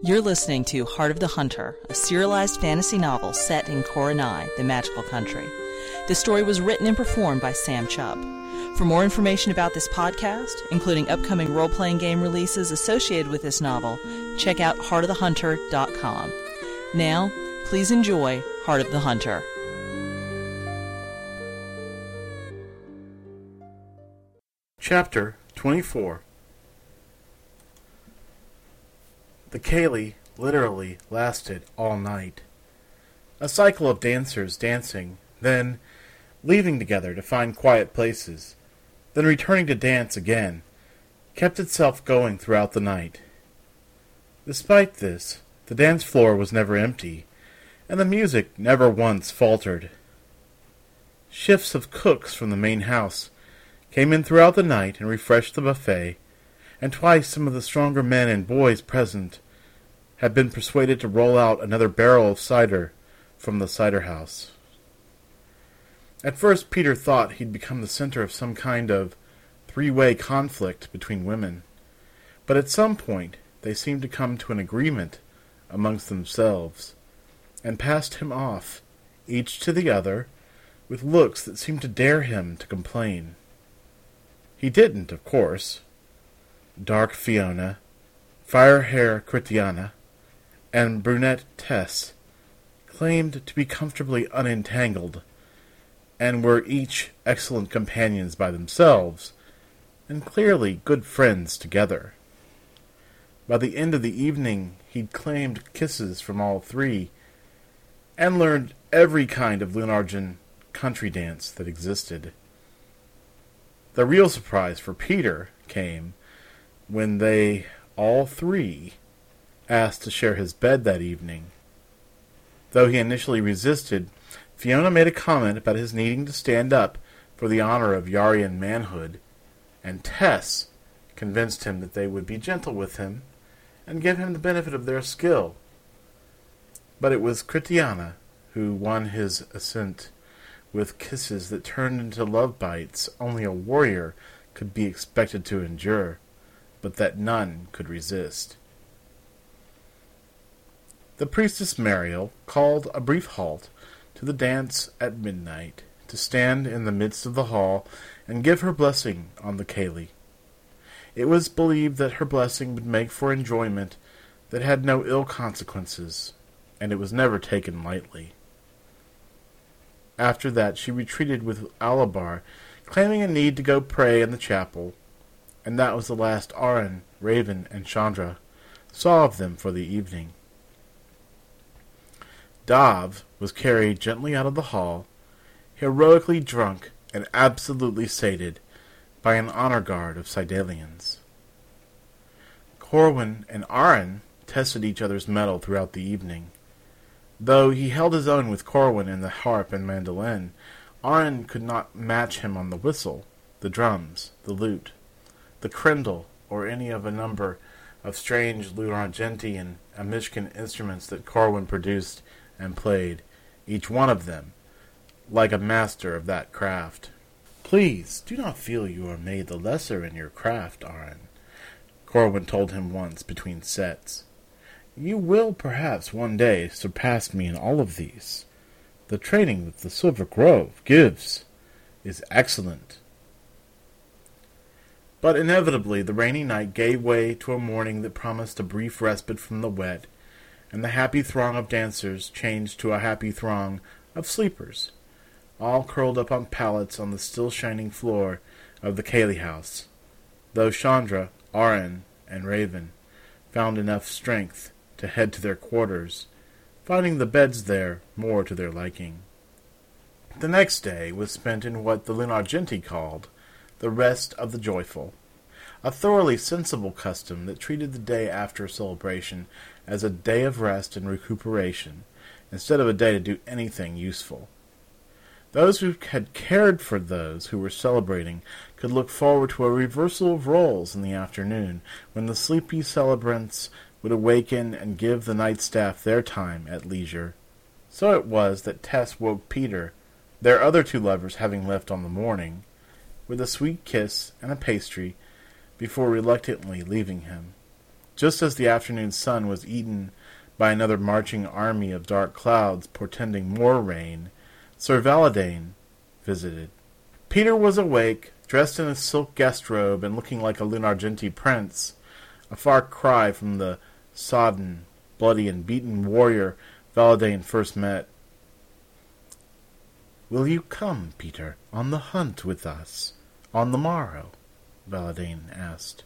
You're listening to Heart of the Hunter, a serialized fantasy novel set in Coronai, the magical country. The story was written and performed by Sam Chubb. For more information about this podcast, including upcoming role playing game releases associated with this novel, check out heartofthehunter.com. Now, please enjoy Heart of the Hunter. Chapter 24 The Ceilidh literally lasted all night. A cycle of dancers dancing, then leaving together to find quiet places, then returning to dance again, kept itself going throughout the night. Despite this, the dance floor was never empty, and the music never once faltered. Shifts of cooks from the main house came in throughout the night and refreshed the buffet, and twice some of the stronger men and boys present had been persuaded to roll out another barrel of cider from the cider house. At first, Peter thought he'd become the center of some kind of three way conflict between women, but at some point they seemed to come to an agreement amongst themselves, and passed him off, each to the other, with looks that seemed to dare him to complain. He didn't, of course. Dark Fiona, fire hair Critiana, and brunette Tess claimed to be comfortably unentangled, and were each excellent companions by themselves, and clearly good friends together. By the end of the evening he'd claimed kisses from all three, and learned every kind of Lunargen country dance that existed. The real surprise for Peter came when they, all three, asked to share his bed that evening. Though he initially resisted, Fiona made a comment about his needing to stand up for the honor of Yarian manhood, and Tess convinced him that they would be gentle with him and give him the benefit of their skill. But it was Critiana who won his assent with kisses that turned into love bites only a warrior could be expected to endure, but that none could resist. The priestess Mariel called a brief halt to the dance at midnight, to stand in the midst of the hall and give her blessing on the Ceilidh. It was believed that her blessing would make for enjoyment that had no ill consequences, and it was never taken lightly. After that she retreated with Alabar, claiming a need to go pray in the chapel, and that was the last Aran, Raven, and Chandra saw of them for the evening. Dav was carried gently out of the hall, heroically drunk and absolutely sated by an honor guard of Cydalians. Corwin and Aran tested each other's mettle throughout the evening. Though he held his own with Corwin in the harp and mandolin, Aran could not match him on the whistle, the drums, the lute, the crendel, or any of a number of strange Lunargenti and Amishkin instruments that Corwin produced and played, each one of them, like a master of that craft. Please do not feel you are made the lesser in your craft, Aran, Corwin told him once between sets. You will perhaps one day surpass me in all of these. The training that the Silver Grove gives is excellent. But inevitably the rainy night gave way to a morning that promised a brief respite from the wet and the happy throng of dancers changed to a happy throng of sleepers, all curled up on pallets on the still shining floor of the Ceilidh house, though Chandra, Aran, and Raven found enough strength to head to their quarters, finding the beds there more to their liking. The next day was spent in what the Lunargenti called the rest of the joyful, a thoroughly sensible custom that treated the day after a celebration as a day of rest and recuperation, instead of a day to do anything useful. Those who had cared for those who were celebrating could look forward to a reversal of roles in the afternoon, when the sleepy celebrants would awaken and give the night staff their time at leisure. So it was that Tess woke Peter, their other two lovers having left on the morning, with a sweet kiss and a pastry before reluctantly leaving him. Just as the afternoon sun was eaten by another marching army of dark clouds portending more rain, Sir Valadain visited. Peter was awake, dressed in a silk guest robe and looking like a Lunargenti prince, a far cry from the sodden, bloody, and beaten warrior Valadain first met. Will you come, Peter, on the hunt with us on the morrow? Valadain asked.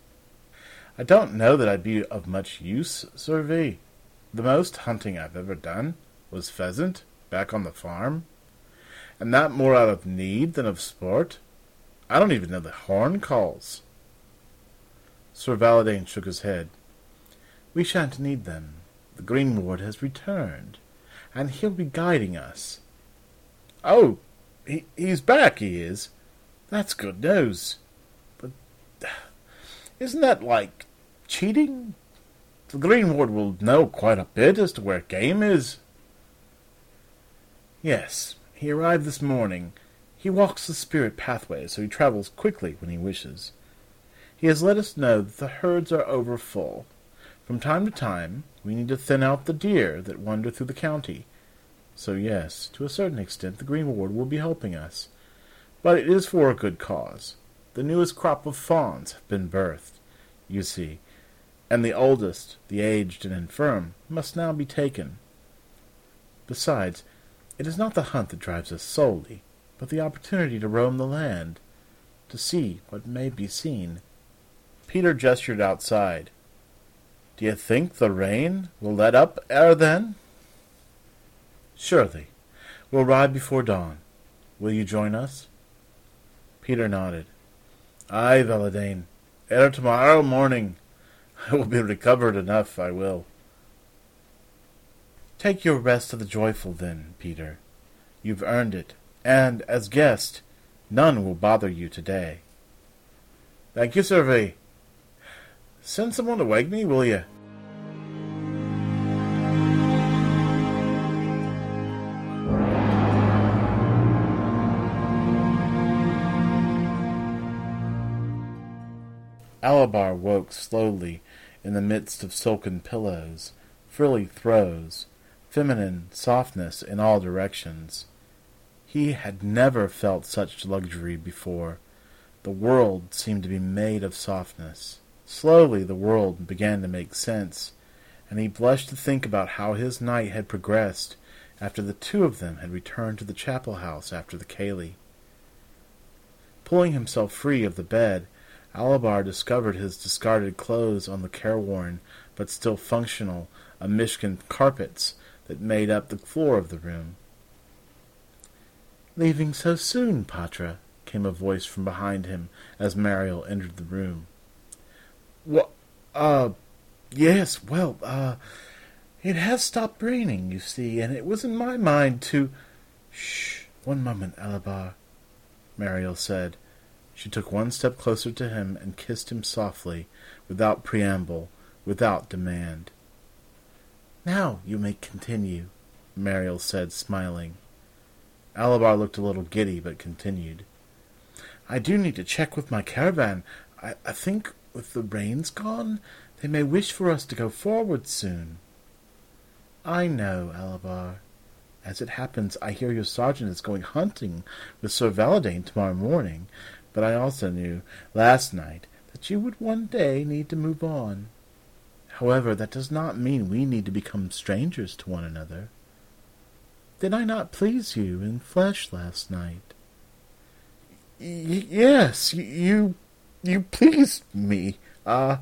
I don't know that I'd be of much use, Sir V. The most hunting I've ever done was pheasant back on the farm, and that more out of need than of sport. I don't even know the horn calls. Sir Valadain shook his head. We shan't need them. The Green Ward has returned, and he'll be guiding us. Oh, he, he's back, he is. That's good news. But isn't that like cheating? The Green Ward will know quite a bit as to where game is. Yes, he arrived this morning. He walks the spirit pathway, so he travels quickly when he wishes. He has let us know that the herds are over full. From time to time, we need to thin out the deer that wander through the county. So yes, to a certain extent, the Green Ward will be helping us. But it is for a good cause. The newest crop of fawns have been birthed, you see, and the oldest, the aged and infirm, must now be taken. Besides, it is not the hunt that drives us solely, but the opportunity to roam the land, to see what may be seen. Peter gestured outside. Do you think the rain will let up ere then? Surely. We'll ride before dawn. Will you join us? Peter nodded. Aye, Valadain. Ere tomorrow morning. I will be recovered enough, I will. Take your rest of the joyful, then, Peter. You've earned it, and, as guest, none will bother you today. Thank you, Sir V. Send someone to wake me, will you? Alabar woke slowly in the midst of silken pillows, frilly throws, feminine softness in all directions. He had never felt such luxury before. The world seemed to be made of softness. Slowly the world began to make sense, and he blushed to think about how his night had progressed after the two of them had returned to the chapel house after the Ceilidh. Pulling himself free of the bed, Alabar discovered his discarded clothes on the careworn but still functional Amishkin carpets that made up the floor of the room. Leaving so soon, Patra? came a voice from behind him as Mariel entered the room. What? Uh, yes, well, uh, it has stopped raining, you see, and it was in my mind to. Shh, one moment, Alabar, Mariel said, she took one step closer to him and kissed him softly, without preamble, without demand. Now you may continue, Mariel said, smiling. Alabar looked a little giddy, but continued. I do need to check with my caravan. I, I think with the rains gone, they may wish for us to go forward soon. I know, Alabar. As it happens, I hear your sergeant is going hunting with Sir Valadain tomorrow morning, but I also knew last night that you would one day need to move on. However, that does not mean we need to become strangers to one another. Did I not please you in flesh last night? Y- yes, you you pleased me. Ah, uh,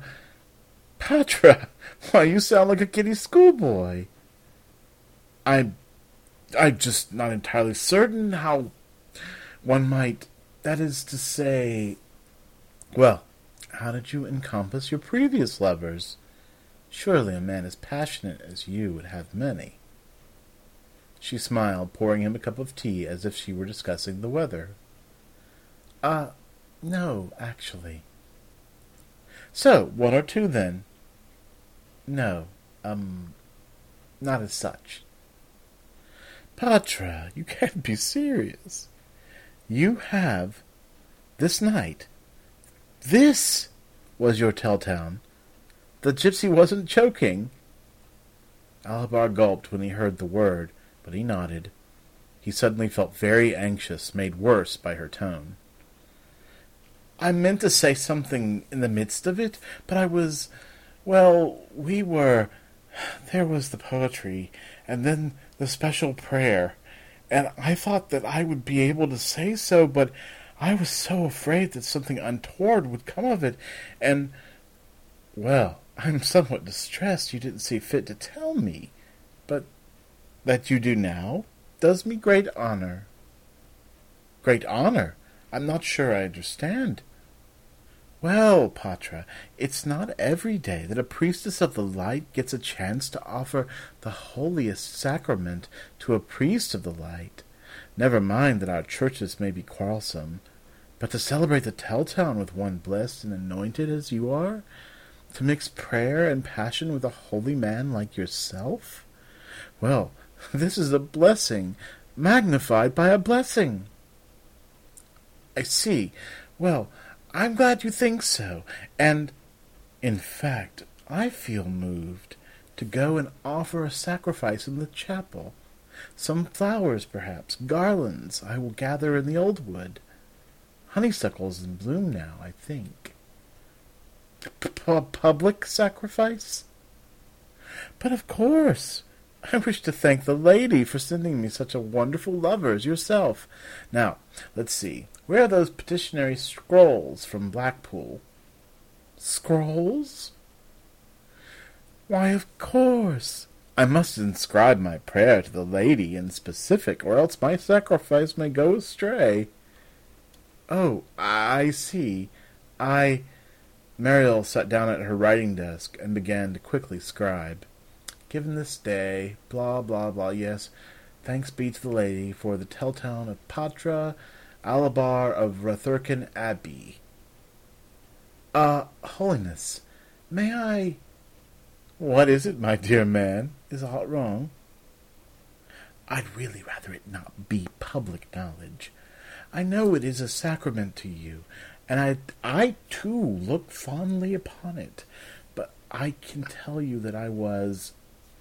Patra, why you sound like a giddy schoolboy. I'm I'm just not entirely certain how one might that is to say, well, how did you encompass your previous lovers? Surely a man as passionate as you would have many. She smiled, pouring him a cup of tea as if she were discussing the weather. Ah, uh, no, actually. So, one or two then? No, um, not as such. Patra, you can't be serious. You have, this night, this was your telltale. the gypsy wasn't choking. Alabar gulped when he heard the word, but he nodded. He suddenly felt very anxious, made worse by her tone. I meant to say something in the midst of it, but I was. Well, we were. There was the poetry, and then the special prayer, and I thought that I would be able to say so, but I was so afraid that something untoward would come of it, and. Well, I'm somewhat distressed you didn't see fit to tell me, but that you do now does me great honor. Great honor? I'm not sure I understand. Well, Patra, it's not every day that a priestess of the light gets a chance to offer the holiest sacrament to a priest of the light. Never mind that our churches may be quarrelsome, but to celebrate the Telltown with one blessed and anointed as you are, to mix prayer and passion with a holy man like yourself? Well, this is a blessing, magnified by a blessing. I see. Well, I'm glad you think so, and, in fact, I feel moved to go and offer a sacrifice in the chapel. Some flowers, perhaps, garlands I will gather in the old wood. Honeysuckle's in bloom now, I think. Public sacrifice? But of course. I wish to thank the lady for sending me such a wonderful lover as yourself. Now, let's see. Where are those petitionary scrolls from Blackpool? Scrolls? Why, of course. I must inscribe my prayer to the lady in specific, or else my sacrifice may go astray. Oh, I see. I. Mariel sat down at her writing desk and began to quickly scribe. Given this day, blah, blah, blah, yes, thanks be to the lady for the Telltown of Patra, Alabar of Rathurkan Abbey. Ah, uh, Holiness, may I... What is it, my dear man? Is aught wrong? I'd really rather it not be public knowledge. I know it is a sacrament to you, and I, I too look fondly upon it. But I can tell you that I was,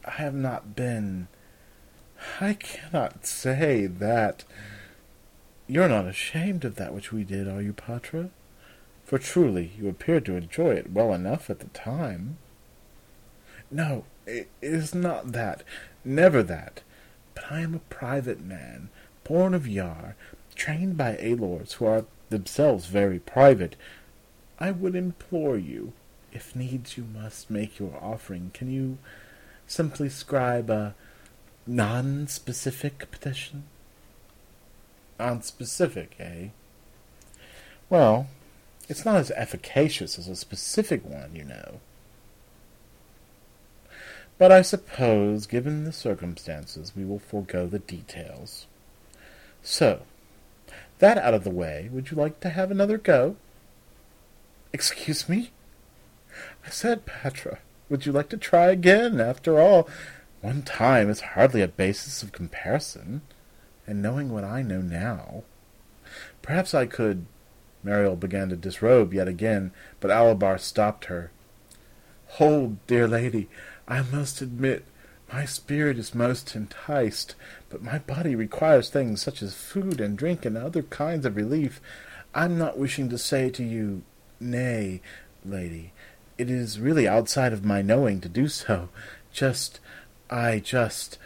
I have not been. I cannot say that. You're not ashamed of that which we did, are you, Patra? For truly you appeared to enjoy it well enough at the time. No, it is not that, never that. But I am a private man, born of Yar, trained by Alors, who are themselves very private. I would implore you, if needs you must make your offering, can you simply scribe a non-specific petition? Non-specific, eh? Well, it's not as efficacious as a specific one, you know. But I suppose, given the circumstances, we will forego the details. So, that out of the way, would you like to have another go? Excuse me? I said, Patra. Would you like to try again? After all, one time is hardly a basis of comparison. And knowing what I know now, perhaps I could. Mariel began to disrobe yet again, but Alabar stopped her. Hold, dear lady, I must admit my spirit is most enticed, but my body requires things such as food and drink and other kinds of relief. I'm not wishing to say to you, nay, lady, it is really outside of my knowing to do so. Just, I just.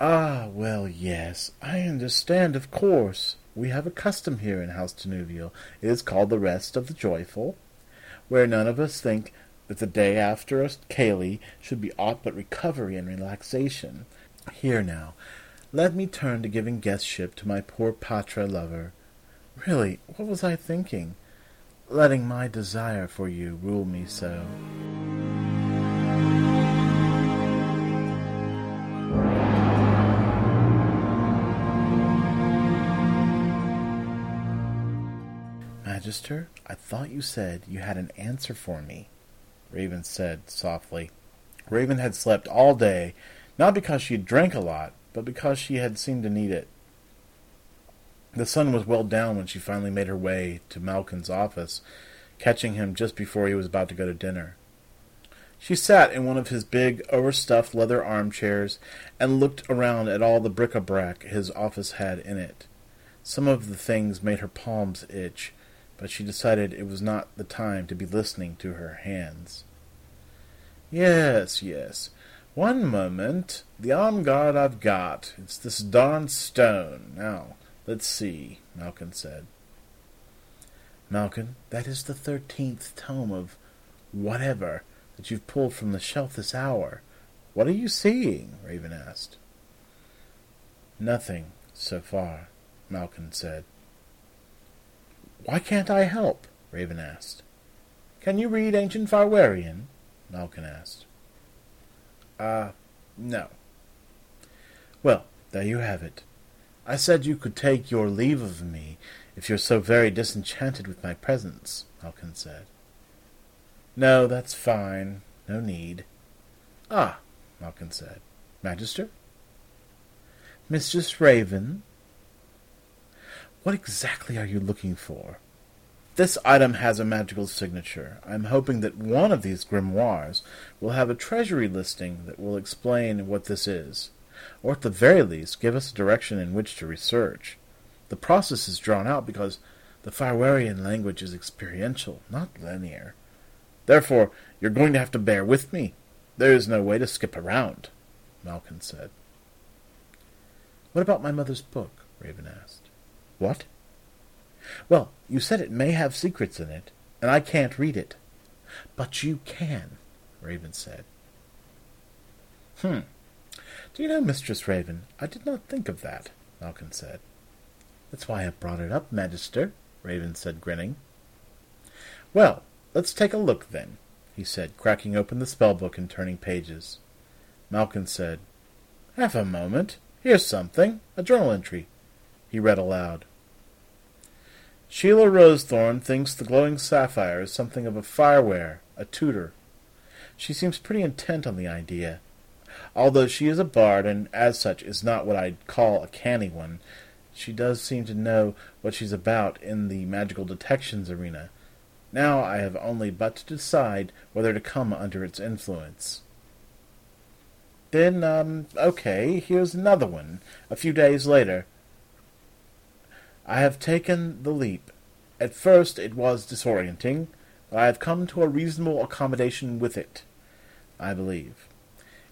Ah, well, yes, I understand, of course. We have a custom here in House Tenuvial. It is called the Rest of the Joyful, where none of us think that the day after a Ceilidh should be aught but recovery and relaxation. Here now, let me turn to giving guestship to my poor Patra lover. Really, what was I thinking? letting my desire for you rule me so. I thought you said you had an answer for me, Raven said softly. Raven had slept all day, not because she had drank a lot, but because she had seemed to need it. The sun was well down when she finally made her way to Malkin's office, catching him just before he was about to go to dinner. She sat in one of his big, overstuffed leather armchairs and looked around at all the bric-a-brac his office had in it. Some of the things made her palms itch, but she decided it was not the time to be listening to her hands. Yes, yes. One moment. The arm guard I've got. It's this darn stone. Now, let's see, Malkin said. Malkin, that is the thirteenth tome of whatever that you've pulled from the shelf this hour. What are you seeing? Raven asked. Nothing, so far, Malkin said. Why can't I help? Raven asked. Can you read Ancient Farwarian? Malkin asked. Ah, uh, no. Well, there you have it. I said you could take your leave of me if you're so very disenchanted with my presence, Malkin said. No, that's fine. No need. Ah, Malkin said. Magister? Mistress Raven? What exactly are you looking for? This item has a magical signature. I'm hoping that one of these grimoires will have a treasury listing that will explain what this is, or at the very least give us a direction in which to research. The process is drawn out because the Farwarian language is experiential, not linear. Therefore, you're going to have to bear with me. There is no way to skip around, Malkin said. What about my mother's book? Raven asked. What? Well, you said it may have secrets in it, and I can't read it. But you can, Raven said. Hmm. Do you know, Mistress Raven, I did not think of that, Malkin said. That's why I brought it up, Magister, Raven said, grinning. Well, let's take a look, then, he said, cracking open the spell-book and turning pages. Malkin said, Half a moment. Here's something. A journal entry. He read aloud. Sheila Rosethorn thinks the glowing sapphire is something of a fireware, a tutor. She seems pretty intent on the idea. Although she is a bard, and as such is not what I'd call a canny one, she does seem to know what she's about in the magical detections arena. Now I have only but to decide whether to come under its influence. Then, um, okay, here's another one. A few days later. I have taken the leap. At first it was disorienting, but I have come to a reasonable accommodation with it, I believe.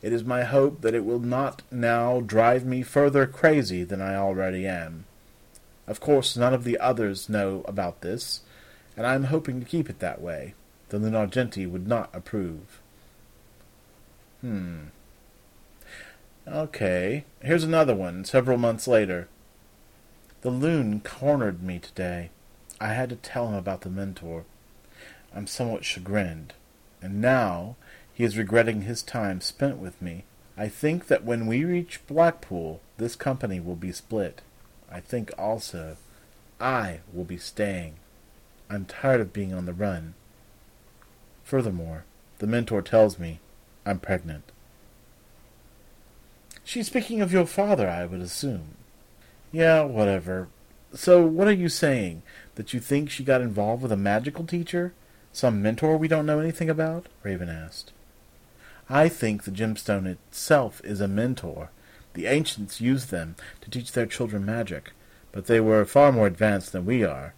It is my hope that it will not now drive me further crazy than I already am. Of course, none of the others know about this, and I am hoping to keep it that way. The Lunargenti would not approve. Hmm. Okay, here's another one, several months later. The loon cornered me today. I had to tell him about the mentor. I'm somewhat chagrined, and now he is regretting his time spent with me. I think that when we reach Blackpool, this company will be split. I think also I will be staying. I'm tired of being on the run. Furthermore, the mentor tells me I'm pregnant. She's speaking of your father, I would assume. Yeah, whatever. So, what are you saying? That you think she got involved with a magical teacher? Some mentor we don't know anything about? Raven asked. I think the gemstone itself is a mentor. The ancients used them to teach their children magic, but they were far more advanced than we are.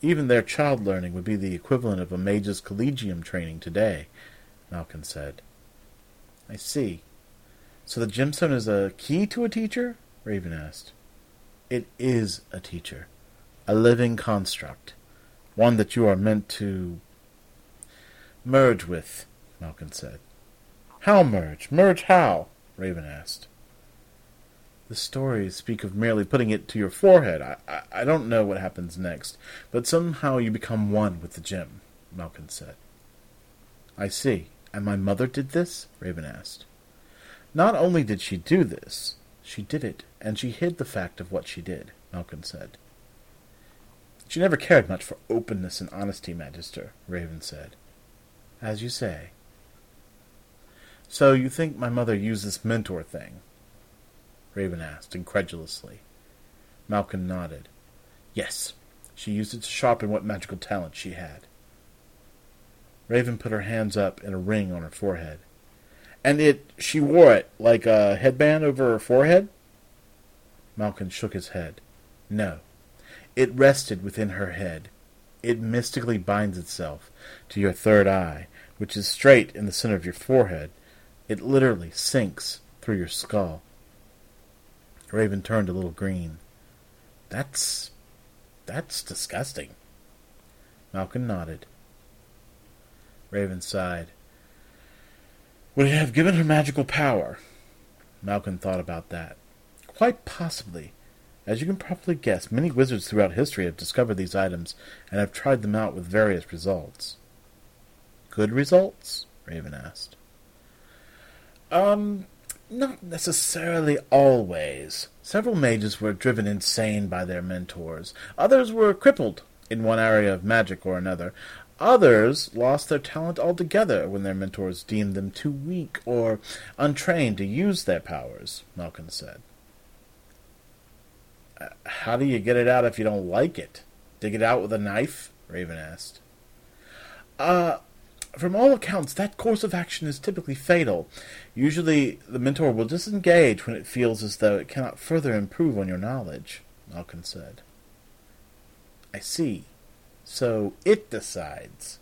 Even their child learning would be the equivalent of a mage's collegium training today, Malkin said. I see. So the gemstone is a key to a teacher? Raven asked. It is a teacher, a living construct, one that you are meant to merge with, Malkin said. How merge? Merge how? Raven asked. The stories speak of merely putting it to your forehead. I, I, I don't know what happens next, but somehow you become one with the gem, Malkin said. I see. And my mother did this? Raven asked. Not only did she do this, she did it, and she hid the fact of what she did, Malkin said. She never cared much for openness and honesty, Magister, Raven said. As you say. So you think my mother used this mentor thing? Raven asked, incredulously. Malkin nodded. Yes, she used it to sharpen what magical talent she had. Raven put her hands up in a ring on her forehead. And it she wore it like a headband over her forehead? Malkin shook his head. No. It rested within her head. It mystically binds itself to your third eye, which is straight in the center of your forehead. It literally sinks through your skull. Raven turned a little green. That's. that's disgusting. Malkin nodded. Raven sighed. Would it have given her magical power? Malkin thought about that. Quite possibly. As you can probably guess, many wizards throughout history have discovered these items and have tried them out with various results. Good results? Raven asked. Um, not necessarily always. Several mages were driven insane by their mentors. Others were crippled in one area of magic or another. Others lost their talent altogether when their mentors deemed them too weak or untrained to use their powers, Malkin said. How do you get it out if you don't like it? Dig it out with a knife? Raven asked. Uh, from all accounts, that course of action is typically fatal. Usually, the mentor will disengage when it feels as though it cannot further improve on your knowledge, Malkin said. I see. So it decides.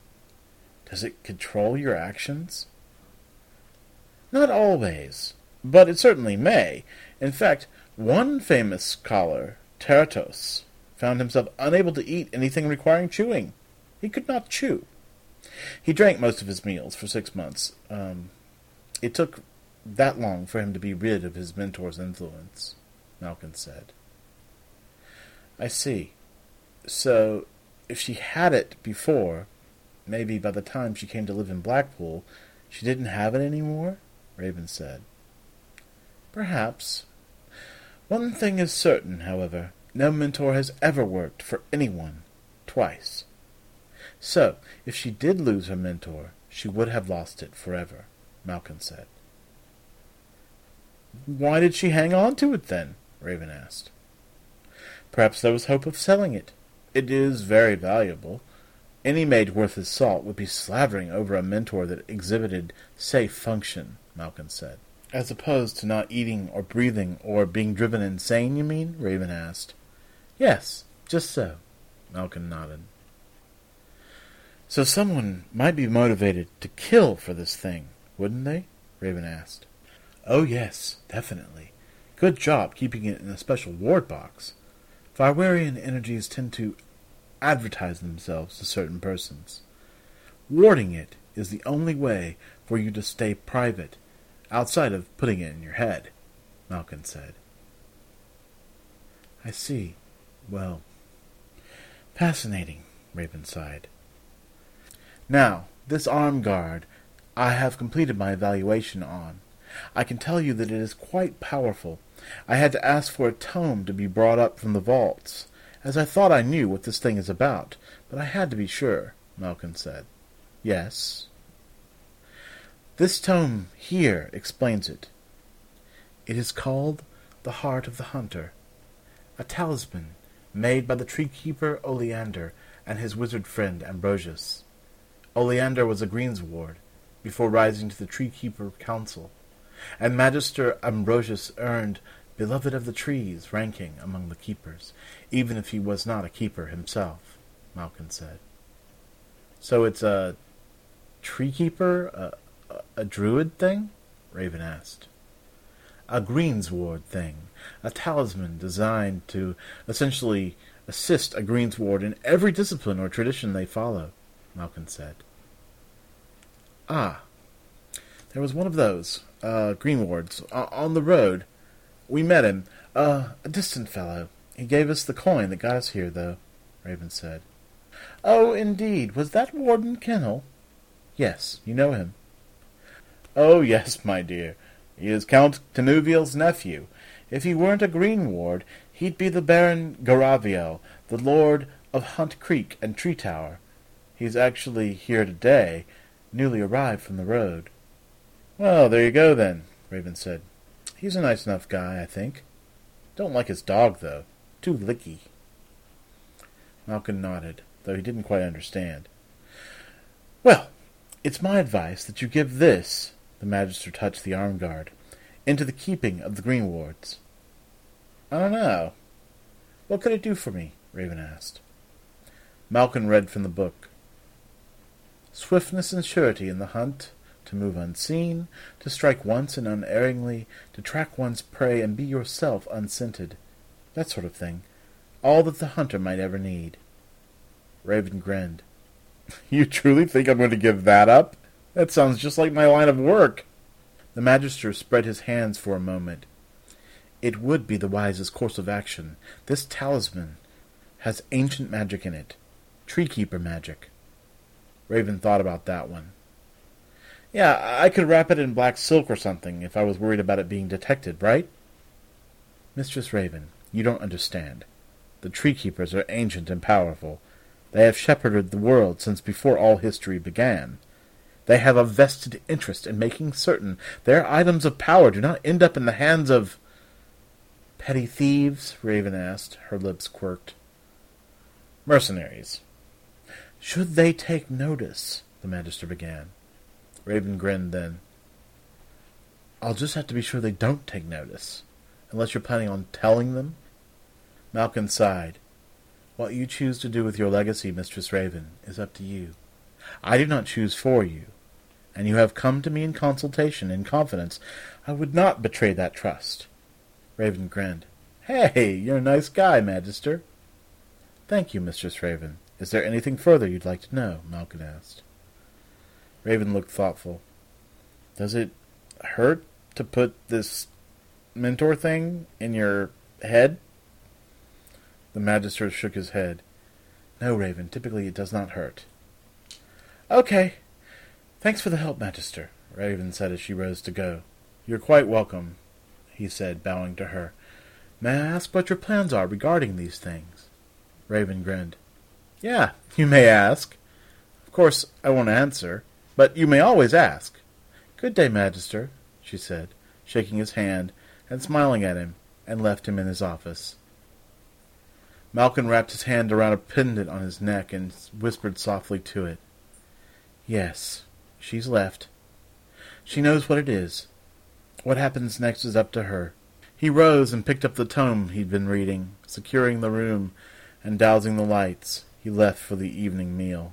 Does it control your actions? Not always, but it certainly may. In fact, one famous scholar, Teratos, found himself unable to eat anything requiring chewing. He could not chew. He drank most of his meals for six months. Um, it took that long for him to be rid of his mentor's influence, Malkin said. I see. So, if she had it before, maybe by the time she came to live in Blackpool, she didn't have it any more? Raven said. Perhaps, one thing is certain, however. No mentor has ever worked for anyone twice. So, if she did lose her mentor, she would have lost it forever, Malkin said. Why did she hang on to it then? Raven asked. Perhaps there was hope of selling it. It is very valuable. Any mage worth his salt would be slavering over a mentor that exhibited safe function, Malkin said. As opposed to not eating or breathing or being driven insane, you mean? Raven asked. Yes, just so. Malkin nodded. So someone might be motivated to kill for this thing, wouldn't they? Raven asked. Oh, yes, definitely. Good job keeping it in a special ward box. Farwarian energies tend to advertise themselves to certain persons. Warding it is the only way for you to stay private outside of putting it in your head, Malkin said. I see. Well, fascinating, Raven sighed. Now, this arm guard I have completed my evaluation on. I can tell you that it is quite powerful. I had to ask for a tome to be brought up from the vaults, as I thought I knew what this thing is about, but I had to be sure, Malkin said. Yes, this tome here explains it. It is called The Heart of the Hunter, a talisman made by the tree keeper Oleander and his wizard friend Ambrosius. Oleander was a greensward before rising to the tree keeper council, and Magister Ambrosius earned Beloved of the Trees ranking among the keepers, even if he was not a keeper himself, Malkin said. So it's a tree keeper, a, a druid thing? Raven asked. A greensward thing. A talisman designed to essentially assist a greensward in every discipline or tradition they follow, Malkin said. Ah, there was one of those, uh, greenwards, uh, on the road. We met him, uh, a distant fellow. He gave us the coin that got us here, though, Raven said. Oh, indeed. Was that Warden Kennel? Yes, you know him. Oh, yes, my dear. He is Count Tinuviel's nephew. If he weren't a green ward, he'd be the Baron Garavio, the Lord of Hunt Creek and Tree Tower. He's actually here today, newly arrived from the road. Well, there you go, then, Raven said. He's a nice enough guy, I think. Don't like his dog, though. Too licky. Malkin nodded, though he didn't quite understand. Well, It's my advice that you give this, the Magister touched the arm guard, into the keeping of the greenwards. I don't know. What could it do for me? Raven asked. Malkin read from the book. Swiftness and surety in the hunt, to move unseen, to strike once and unerringly, to track one's prey and be yourself unscented. That sort of thing. All that the hunter might ever need. Raven grinned. You truly think I'm going to give that up? That sounds just like my line of work. The Magister spread his hands for a moment. It would be the wisest course of action. This talisman has ancient magic in it. Treekeeper magic. Raven thought about that one. Yeah, I could wrap it in black silk or something if I was worried about it being detected, right? Mistress Raven, you don't understand. The tree keepers are ancient and powerful. They have shepherded the world since before all history began. They have a vested interest in making certain their items of power do not end up in the hands of... Petty thieves? Raven asked. Her lips quirked. Mercenaries. Should they take notice? The Magister began. Raven grinned then. I'll just have to be sure they don't take notice. Unless you're planning on telling them? Malkin sighed. What you choose to do with your legacy, Mistress Raven, is up to you. I do not choose for you, and you have come to me in consultation, in confidence. I would not betray that trust. Raven grinned. Hey, you're a nice guy, Magister. Thank you, Mistress Raven. Is there anything further you'd like to know? Malkin asked. Raven looked thoughtful. Does it hurt to put this mentor thing in your head? The Magister shook his head. No, Raven, typically it does not hurt. Okay. Thanks for the help, Magister, Raven said as she rose to go. You're quite welcome, he said, bowing to her. May I ask what your plans are regarding these things? Raven grinned. Yeah, you may ask. Of course, I won't answer, but you may always ask. Good day, Magister, she said, shaking his hand and smiling at him, and left him in his office. Malkin wrapped his hand around a pendant on his neck and whispered softly to it. Yes, she's left. She knows what it is. What happens next is up to her. He rose and picked up the tome he'd been reading, securing the room and dousing the lights. He left for the evening meal.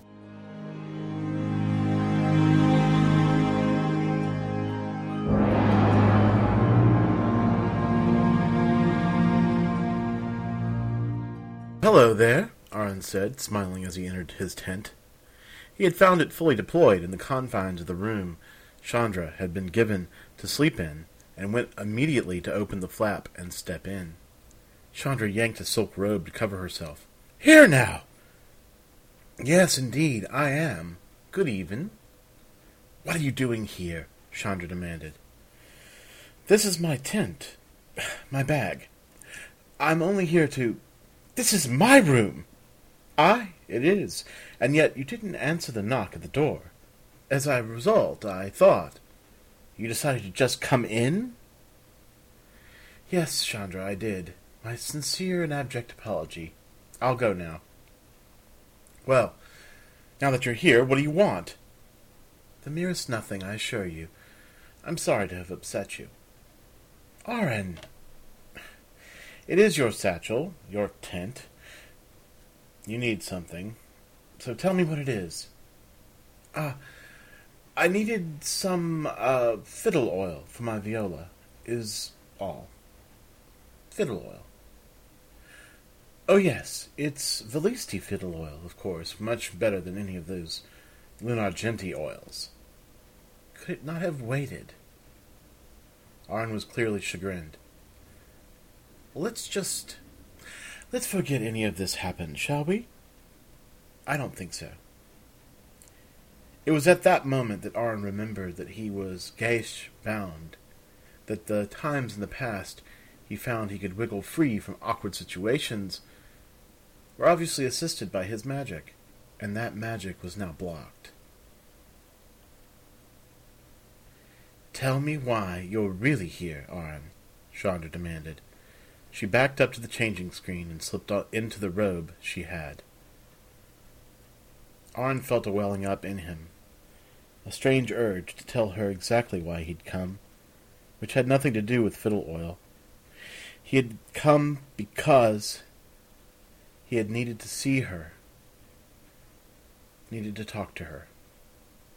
Hello there, Aron said, smiling as he entered his tent. He had found it fully deployed in the confines of the room Chandra had been given to sleep in, and went immediately to open the flap and step in. Chandra yanked a silk robe to cover herself. Here now! Yes, indeed, I am. Good even. What are you doing here? Chandra demanded. This is my tent. My bag. I'm only here to this is my room. Aye, it is. And yet you didn't answer the knock at the door. As a result, I thought. You decided to just come in? Yes, Chandra, I did. My sincere and abject apology. I'll go now. Well, now that you're here, what do you want? The merest nothing, I assure you. I'm sorry to have upset you. Aron, it is your satchel, your tent. You need something. So tell me what it is. Ah, I needed some uh, fiddle oil for my viola, is all. Fiddle oil. Oh, yes, it's Velisti fiddle oil, of course, much better than any of those Lunargenti oils. Could it not have waited? Aron was clearly chagrined. Let's just. Let's forget any of this happened, shall we? I don't think so. It was at that moment that Aron remembered that he was Geas bound, that the times in the past he found he could wiggle free from awkward situations were obviously assisted by his magic, and that magic was now blocked. Tell me why you're really here, Aron, Chandra demanded. She backed up to the changing screen and slipped into the robe she had. Aron felt a welling up in him. a strange urge to tell her exactly why he'd come, which had nothing to do with fiddle oil. He had come because he had needed to see her, needed to talk to her,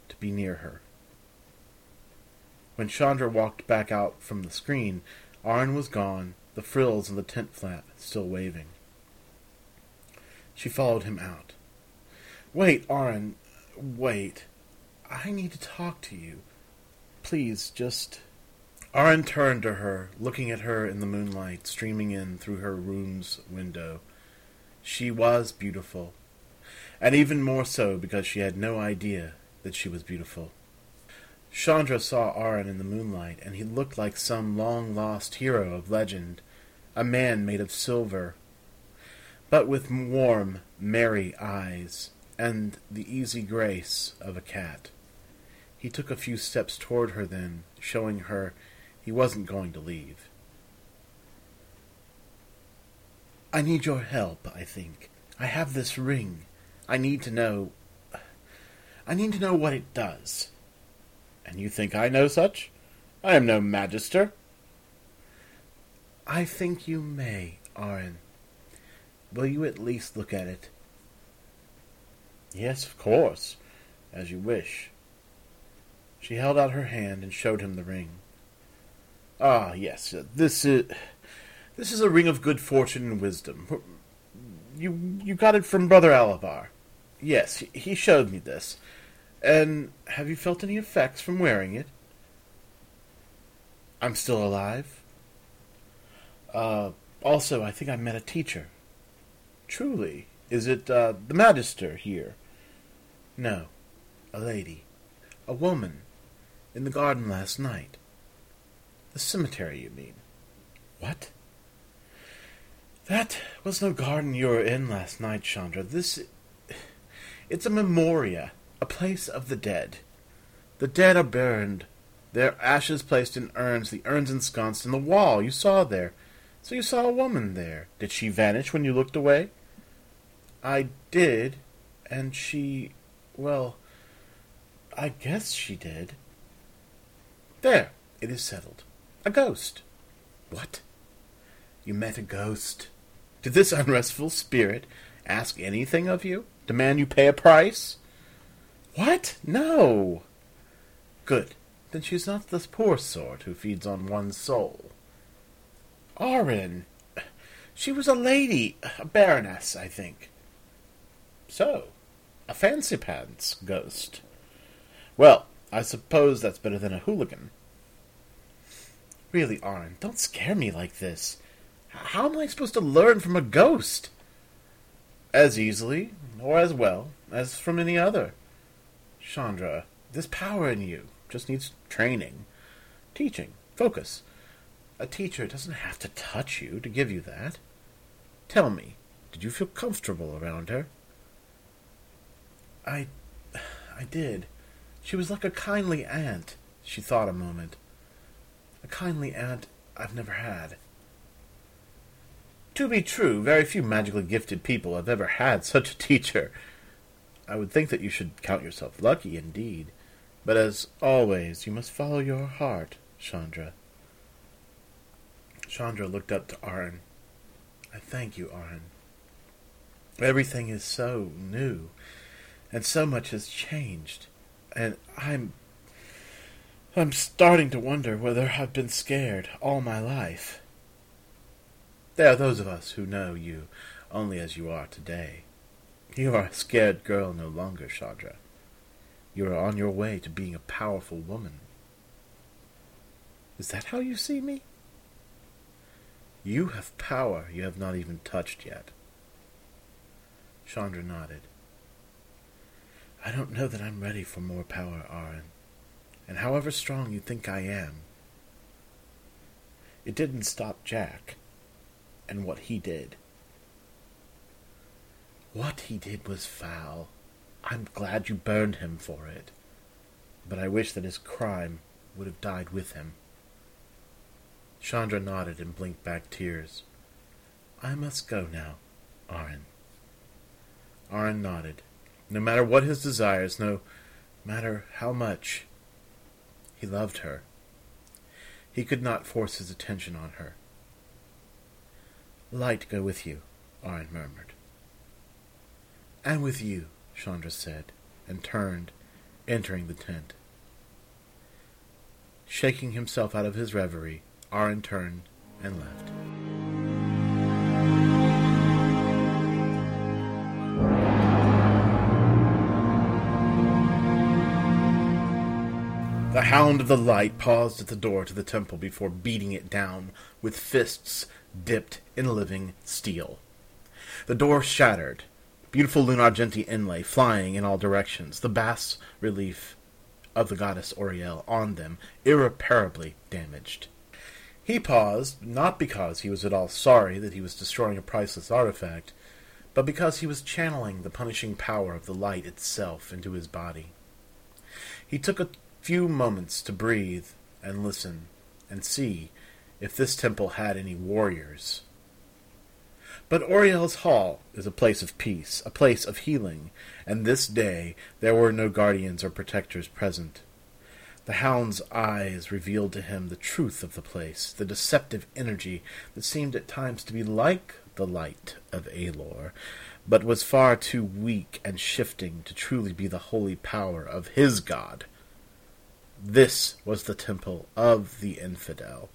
to be near her. When Chandra walked back out from the screen, Arn was gone, the frills on the tent flap still waving. She followed him out. Wait, Arn, wait. I need to talk to you. Please, just. Arn turned to her, looking at her in the moonlight streaming in through her room's window. She was beautiful, and even more so because she had no idea that she was beautiful. Chandra saw Arn in the moonlight, and he looked like some long-lost hero of legend, a man made of silver, but with warm, merry eyes, and the easy grace of a cat. He took a few steps toward her then, showing her he wasn't going to leave. I need your help, I think. I have this ring. I need to know. I need to know what it does. And you think I know such? I am no magister. I think you may, Arin. Will you at least look at it? Yes, of course, as you wish. She held out her hand and showed him the ring. Ah, yes, this is this is a ring of good fortune and wisdom. You you got it from Brother Alabar. Yes, he showed me this. And have you felt any effects from wearing it? I'm still alive. Uh, also, I think I met a teacher. Truly, is it uh, the Magister here? No, a lady, a woman, in the garden last night. The cemetery, you mean? What? That was no garden you were in last night, Chandra. This. It's a memoria a place of the dead. The dead are burned, their ashes placed in urns, the urns ensconced in the wall you saw there. So you saw a woman there. Did she vanish when you looked away? I did, and she. well. I guess she did. There, it is settled. A ghost. What? You met a ghost. Did this unrestful spirit ask anything of you? Demand you pay a price? What? No. Good. Then she's not the poor sort who feeds on one's soul. Arwen. She was a lady, a baroness, I think. So, a fancy pants ghost. Well, I suppose that's better than a hooligan. Really, Arn, don't scare me like this. How am I supposed to learn from a ghost? As easily, or as well, as from any other. Chandra, this power in you just needs training, teaching, focus. A teacher doesn't have to touch you to give you that. Tell me, did you feel comfortable around her? I. I did. She was like a kindly aunt, she thought a moment. A kindly aunt I've never had. To be true, very few magically gifted people have ever had such a teacher. I would think that you should count yourself lucky indeed. But as always, you must follow your heart, Chandra. Chandra looked up to Arn. I thank you, Arn. Everything is so new, and so much has changed, and I'm. I'm starting to wonder whether I've been scared all my life. There are those of us who know you only as you are today. You are a scared girl no longer, Chandra. You are on your way to being a powerful woman. Is that how you see me? You have power you have not even touched yet. Chandra nodded. I don't know that I'm ready for more power, Arn. And however strong you think I am, it didn't stop Jack and what he did. What he did was foul. I'm glad you burned him for it. But I wish that his crime would have died with him. Chandra nodded and blinked back tears. I must go now, Arin. Arin nodded. No matter what his desires, no matter how much he loved her, he could not force his attention on her. Light go with you, Arin murmured. And with you, Chandra said, and turned, entering the tent. Shaking himself out of his reverie, Arin turned and left. The Hound of the Light paused at the door to the temple before beating it down with fists dipped in living steel. The door shattered, beautiful Lunargenti inlay flying in all directions, the bas relief of the goddess Auriel on them irreparably damaged. He paused, not because he was at all sorry that he was destroying a priceless artifact, but because he was channeling the punishing power of the light itself into his body. He took a few moments to breathe and listen and see if this temple had any warriors. But Auriel's Hall is a place of peace, a place of healing, and this day there were no guardians or protectors present. The hound's eyes revealed to him the truth of the place, the deceptive energy that seemed at times to be like the light of Aelor, but was far too weak and shifting to truly be the holy power of his god. This was the temple of the infidel,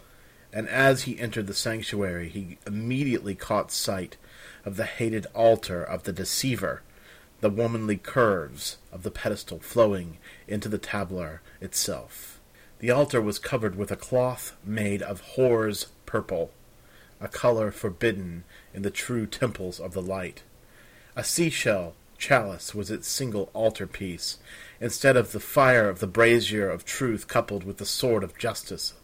and as he entered the sanctuary he immediately caught sight of the hated altar of the deceiver, the womanly curves of the pedestal flowing into the tablar itself. The altar was covered with a cloth made of whore's purple, a color forbidden in the true temples of the light. A seashell chalice was its single altar piece, instead of the fire of the brazier of truth coupled with the sword of justice.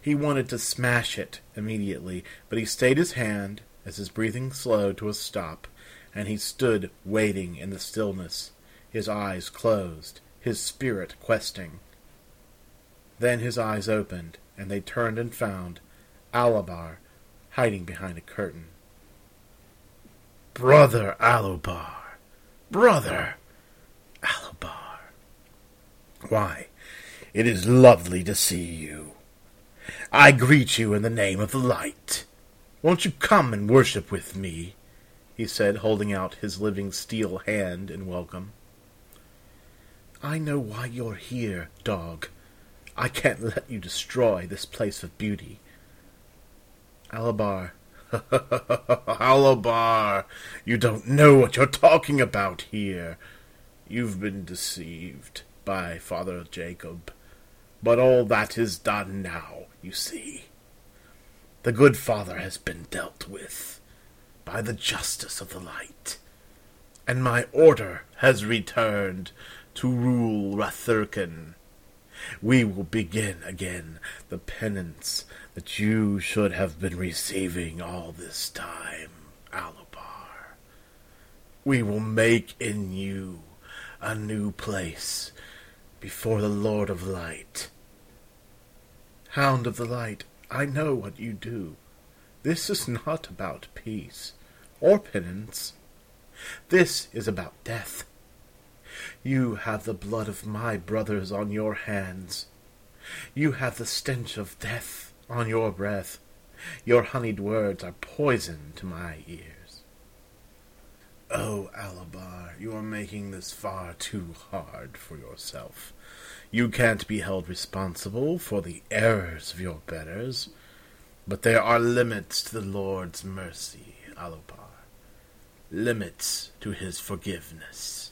He wanted to smash it immediately, but he stayed his hand as his breathing slowed to a stop, and he stood waiting in the stillness, his eyes closed, his spirit questing. Then his eyes opened, and they turned and found Alabar hiding behind a curtain. Brother Alabar! Brother Alabar! Why, it is lovely to see you. I greet you in the name of the light. Won't you come and worship with me? he said, holding out his living steel hand in welcome. I know why you're here, dog. I can't let you destroy this place of beauty. Alabar. Alabar, you don't know what you're talking about here. You've been deceived by Father Jacob. But all that is done now, you see. The good father has been dealt with by the justice of the light, and my order has returned to rule Rathurkan. We will begin again the penance that you should have been receiving all this time, Alabar. We will make in you a new place before the Lord of Light. Hound of the Light, I know what you do. This is not about peace or penance. This is about death. You have the blood of my brothers on your hands. You have the stench of death on your breath. Your honeyed words are poison to my ears. Oh, Alabar, you are making this far too hard for yourself. You can't be held responsible for the errors of your betters, but there are limits to the Lord's mercy, Alabar. Limits to his forgiveness.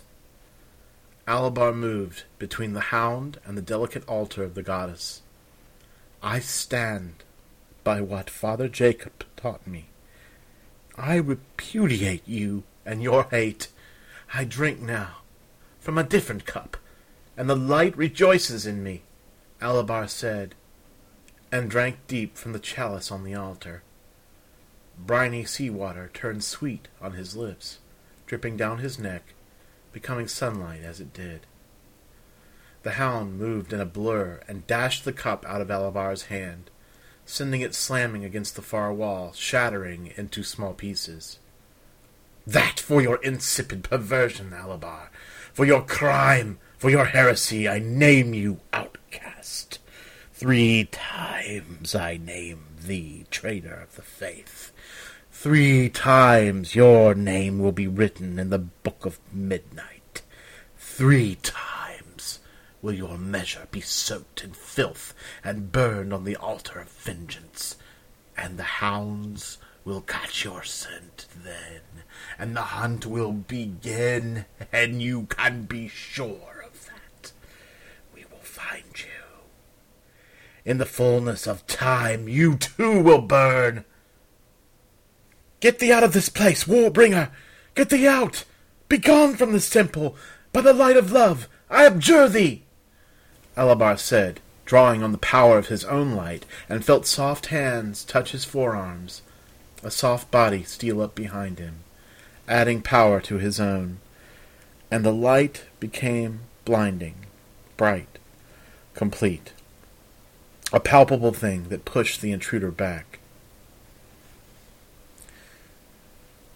Alabar moved between the hound and the delicate altar of the goddess. I stand by what Father Jacob taught me. I repudiate you and your hate. I drink now from a different cup and the light rejoices in me, Alabar said, and drank deep from the chalice on the altar. Briny sea water turned sweet on his lips, dripping down his neck, becoming sunlight as it did. The hound moved in a blur and dashed the cup out of Alabar's hand, sending it slamming against the far wall, shattering into small pieces. That for your insipid perversion, Alabar, for your crime For your heresy I name you outcast. Three times I name thee traitor of the faith. Three times your name will be written in the book of midnight. Three times will your measure be soaked in filth and burned on the altar of vengeance. And the hounds will catch your scent then, and the hunt will begin, and you can be sure of that. We will find you. In the fullness of time, you too will burn. Get thee out of this place, Warbringer! Get thee out! Begone from this temple! By the light of love, I abjure thee! Alabar said, drawing on the power of his own light, and felt soft hands touch his forearms, a soft body steal up behind him, adding power to his own, and the light became blinding, bright, complete, a palpable thing that pushed the intruder back.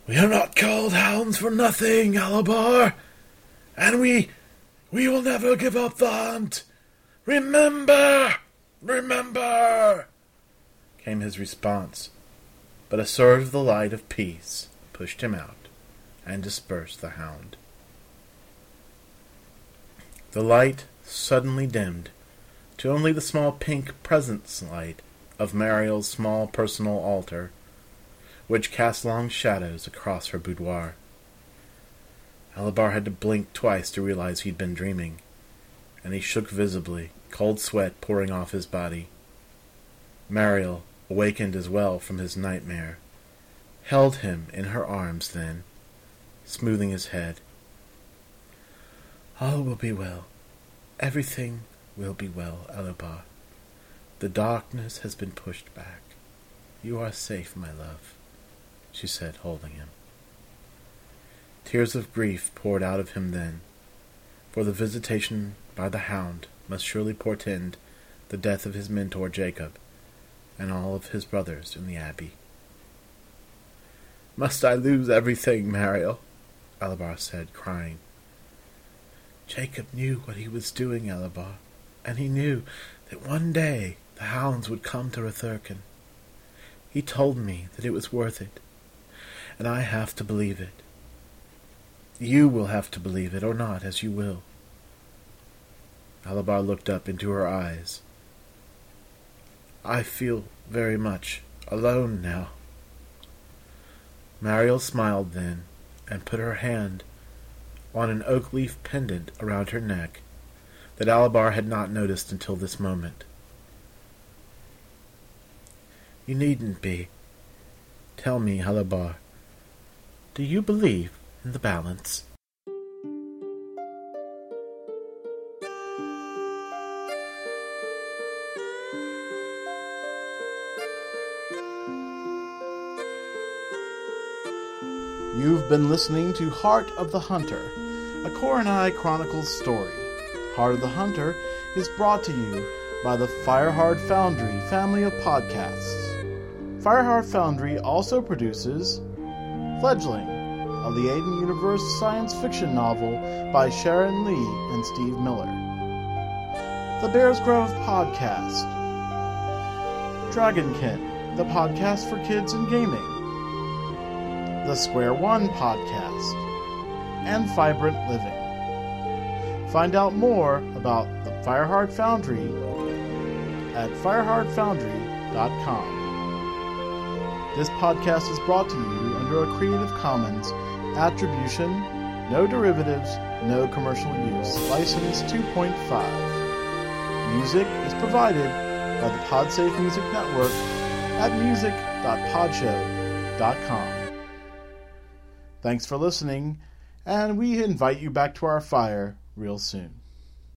We are not called hounds for nothing, Alabar, and we we will never give up the hunt. Remember, remember, came his response, but a surge of the light of peace pushed him out and dispersed the hound. The light suddenly dimmed to only the small pink presence light of Mariel's small personal altar which cast long shadows across her boudoir. Alabar had to blink twice to realize he'd been dreaming, and he shook visibly, cold sweat pouring off his body. Mariel, awakened as well from his nightmare, held him in her arms then, smoothing his head. All will be well. Everything will be well, Alabar. The darkness has been pushed back. You are safe, my love she said, holding him. Tears of grief poured out of him then, for the visitation by the hound must surely portend the death of his mentor Jacob and all of his brothers in the abbey. Must I lose everything, Mariel? Alabar said, crying. Jacob knew what he was doing, Alabar, and he knew that one day the hounds would come to Rethurkin. He told me that it was worth it, and I have to believe it. You will have to believe it or not, as you will. Alabar looked up into her eyes. I feel very much alone now. Mariel smiled then, and put her hand on an oak leaf pendant around her neck that Alabar had not noticed until this moment. You needn't be. Tell me, Alabar, do you believe in the balance? You've been listening to Heart of the Hunter, a Coronai Chronicles story. Heart of the Hunter is brought to you by the Fireheart Foundry family of podcasts. Fireheart Foundry also produces Fledgling, a Liaden Universe science fiction novel by Sharon Lee and Steve Miller. The Bears Grove Podcast. Dragonkin, the podcast for kids and gaming. The Square One Podcast. And Vibrant Living. Find out more about the Fireheart Foundry at fireheartfoundry.com. This podcast is brought to you under a Creative Commons Attribution, No Derivatives, No Commercial Use, License 2.5. Music is provided by the Podsafe Music Network at music.podshow.com. Thanks for listening, and we invite you back to our fire real soon.